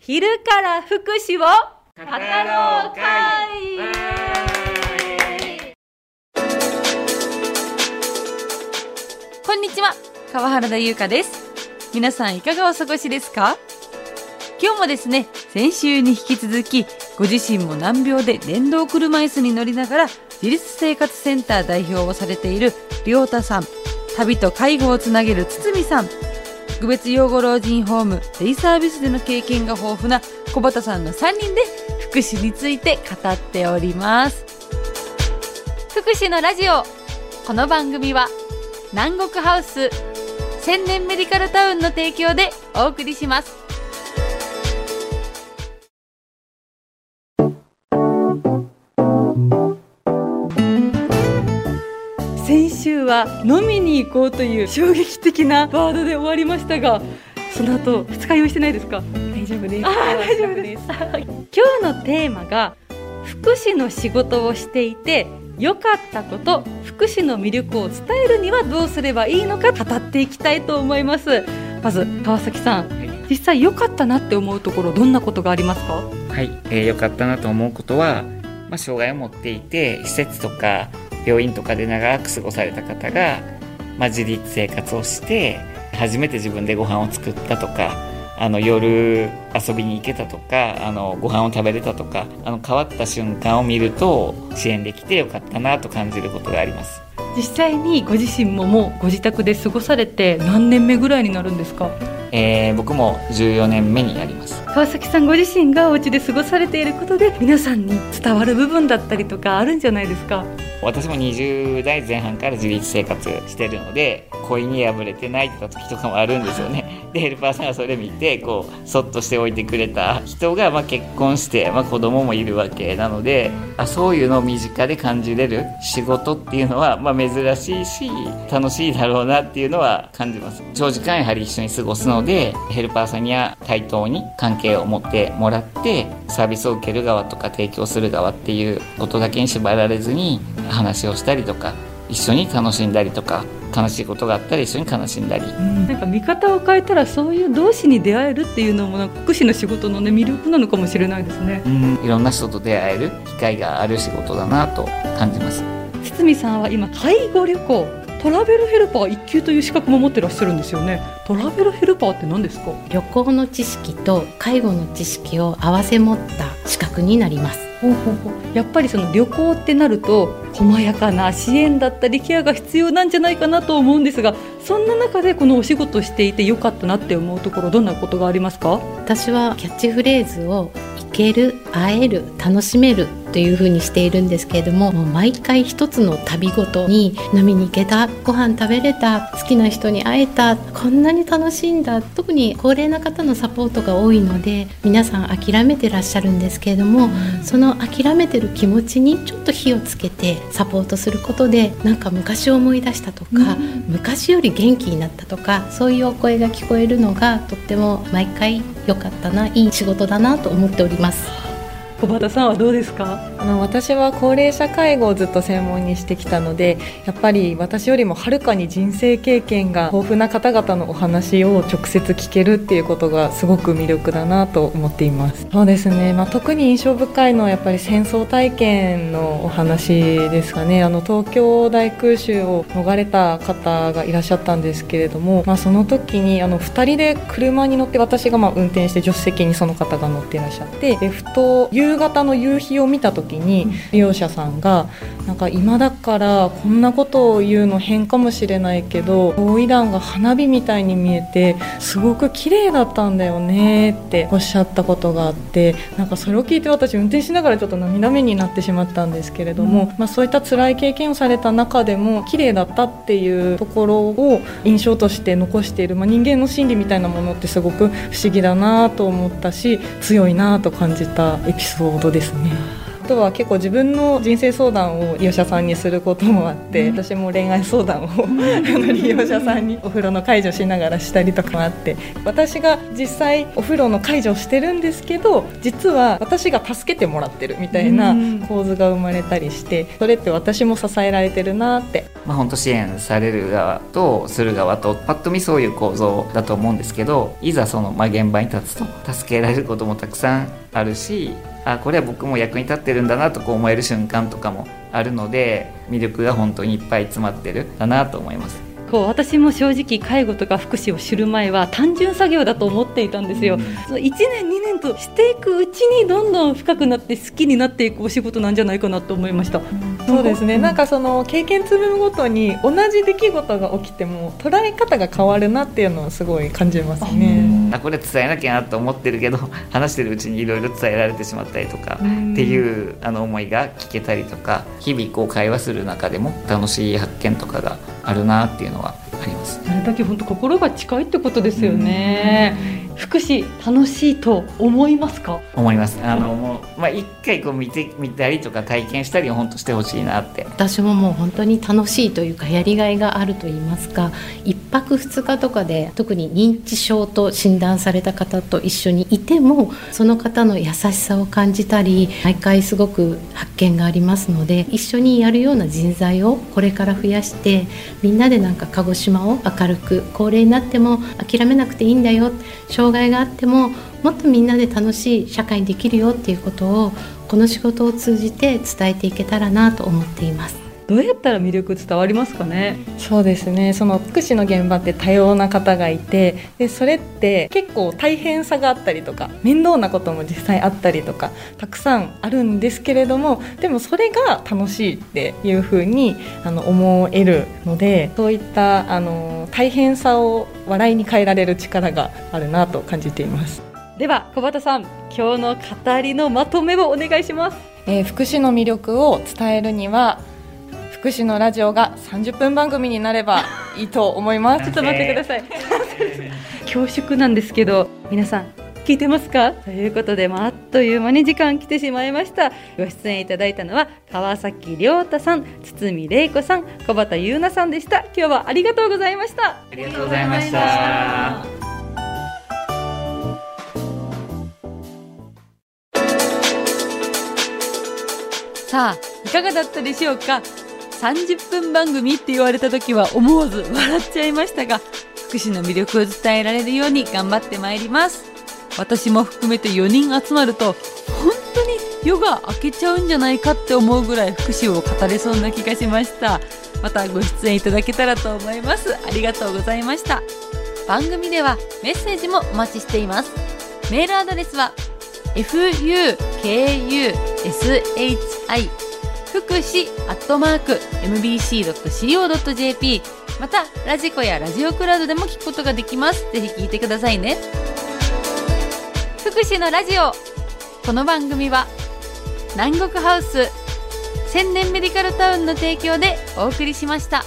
昼から福祉を語ろう会こんにちは。川原田優香です。皆さんいかがお過ごしですか？今日もですね先週に引き続きご自身も難病で電動車椅子に乗りながら自立生活センター代表をされている亮太さん旅と介護をつなげる堤さん特別養護老人ホームデイサービスでの経験が豊富な小畑さんの3人で福祉について語っております。福祉のラジオこの番組は南国ハウス千年メディカルタウンの提供でお送りします。先週は飲みに行こうという衝撃的なワードで終わりましたがその後二日酔いしてないですか？大丈夫です。大丈夫です。今日のテーマが福祉の仕事をしていて良かったこと福祉の魅力を伝えるにはどうすればいいのか語っていきたいと思います。まず川崎さん。実際良かったなって思うところどんなことがありますか？はい、えー、よかったなと思うことは、まあ、障害を持っていて施設とか病院とかで長く過ごされた方が、まあ、自立生活をして初めて自分でご飯を作ったとかあの夜遊びに行けたとかあのご飯を食べれたとかあの変わった瞬間を見ると支援できてよかったなと感じることがあります。実際にご自身ももうご自宅で過ごされて何年目ぐらいになるんですか？えー僕も14年目になります。川崎さんご自身がお家で過ごされていることで皆さんに伝わる部分だったりとかあるんじゃないですか？私も20代前半から自立生活してるので恋に破れて泣いてた時とかもあるんですよね。でヘルパーさんがそれ見てこうそっとしておいてくれた人が、まあ、結婚して、まあ、子供もいるわけなのであそういうのを身近で感じれる仕事っていうのは、まあ、珍しいし楽しいだろうなっていうのは感じます。長時間やはり一緒に過ごすのでヘルパーさんには対等に関係を持ってもらってサービスを受ける側とか提供する側っていうことだけに縛られずに話をしたりとか一緒に楽しんだりとか悲しいことがあったら一緒に悲しんだり。なんか見方を変えたらそういう同士に出会えるっていうのも福祉の仕事のね魅力なのかもしれないですね。うん。いろんな人と出会える機会がある仕事だなと感じます。堤さんは今介護旅行トラベルヘルパー1級という資格も持ってらっしゃるんですよね。トラベルヘルパーって何ですか？旅行の知識と介護の知識を合わせ持った資格になります。ほうほうほう。やっぱりその旅行ってなると細やかな支援だったりケアが必要なんじゃないかなと思うんですがそんな中でこのお仕事をしていてよかったなって思うところどんなことがありますか？私はキャッチフレーズを行ける、会える、楽しめるというふうにしているんですけれども、もう毎回一つの旅ごとに飲みに行けた、ご飯食べれた、好きな人に会えた、こんなに楽しいんだ。特に高齢な方のサポートが多いので、皆さん諦めてらっしゃるんですけれども、その諦めてる気持ちにちょっと火をつけてサポートすることで、なんか昔を思い出したとか、昔より元気になったとかそういうお声が聞こえるのがとっても毎回良かったないい仕事だなと思っております小畑さんはどうですか？あの私は高齢者介護をずっと専門にしてきたのでやっぱり私よりもはるかに人生経験が豊富な方々のお話を直接聞けるっていうことがすごく魅力だなと思っています。そうですね、まあ、特に印象深いのはやっぱり戦争体験のお話ですかね。あの東京大空襲を逃れた方がいらっしゃったんですけれども、まあ、その時にあの2人で車に乗って私がまあ運転して助手席にその方が乗っていらっしゃってでふと夕方の夕日を見た時に利用者さんがなんか今だからこんなことを言うの変かもしれないけど大井団が花火みたいに見えてすごく綺麗だったんだよねっておっしゃったことがあってなんかそれを聞いて私運転しながらちょっと涙目になってしまったんですけれども、まあ、そういった辛い経験をされた中でも綺麗だったっていうところを印象として残している、まあ、人間の心理みたいなものってすごく不思議だなと思ったし強いなと感じたエピソードですね。とは結構自分の人生相談を利用者さんにすることもあって、私も恋愛相談を利用者さんにお風呂の介助しながらしたりとかもあって私が実際お風呂の介助をしてるんですけど実は私が助けてもらってるみたいな構図が生まれたりしてそれって私も支えられてるなって。まあ、本当支援される側とする側とパッと見そういう構造だと思うんですけどいざその、まあ、現場に立つと助けられることもたくさんあるしあこれは僕も役に立ってるんだなとこう思える瞬間とかもあるので魅力が本当にいっぱい詰まってるだなと思います。こう私も正直介護とか福祉を知る前は単純作業だと思っていたんですよ、うん、1年2年としていくうちにどんどん深くなって好きになっていくお仕事なんじゃないかなと思いました、そうですね、なんかその経験積むごとに同じ出来事が起きても捉え方が変わるなっていうのをすごい感じますね。あこれ伝えなきゃなと思ってるけど 話してるうちにいろいろ伝えられてしまったりとかっていうあの思いが聞けたりとか日々こう会話する中でも楽しい発見とかがあるなっていうのはあります。あれだけ本当心が近いってことですよね。福祉楽しいと思いますか？思います。あのもうまあ一回こう見てみたりとか体験したり本当してほしいなって。私ももう本当に楽しいというかやりがいがあると言いますか、一泊二日とかで特に認知症と診断された方と一緒にいてもその方の優しさを感じたり毎回すごく発見がありますので一緒にやるような人材をこれから増やしてみんなでなんか鹿児島を明るく高齢になっても諦めなくていいんだよ障害があってももっとみんなで楽しい社会にできるよっていうことをこの仕事を通じて伝えていけたらなと思っています。どうやったら魅力伝わりますかね？そうですね。その福祉の現場って多様な方がいてでそれって結構大変さがあったりとか面倒なことも実際あったりとかたくさんあるんですけれどもでもそれが楽しいっていうふうにあの思えるのでそういったあの大変さを笑いに変えられる力があるなと感じています。では小畑さん今日の語りのまとめをお願いします、えー、福祉の魅力を伝えるには福祉のラジオが30分番組になれば いいと思います。ちょっと待ってください。恐縮なんですけど皆さん聞いてますか？ということで、まあ、あっという間に時間来てしまいました。ご出演いただいたのは川崎亮太さん堤玲子さん小畑優奈さんでした。今日はありがとうございました。ありがとうございました。さあいかがだったでしょうか？30分番組って言われた時は思わず笑っちゃいましたが福祉の魅力を伝えられるように頑張ってまいります。私も含めて4人集まると本当に夜が明けちゃうんじゃないかって思うぐらい福祉を語れそうな気がしました。またご出演いただけたらと思います。ありがとうございました。番組ではメッセージもお待ちしています。メールアドレスは fukushi 福祉アットマーク mbc.co.jp またラジコやラジオクラウドでも聞くことができます。ぜひ聞いてくださいね。福祉のラジオ。この番組は南国ハウス千年メディカルタウンの提供でお送りしました。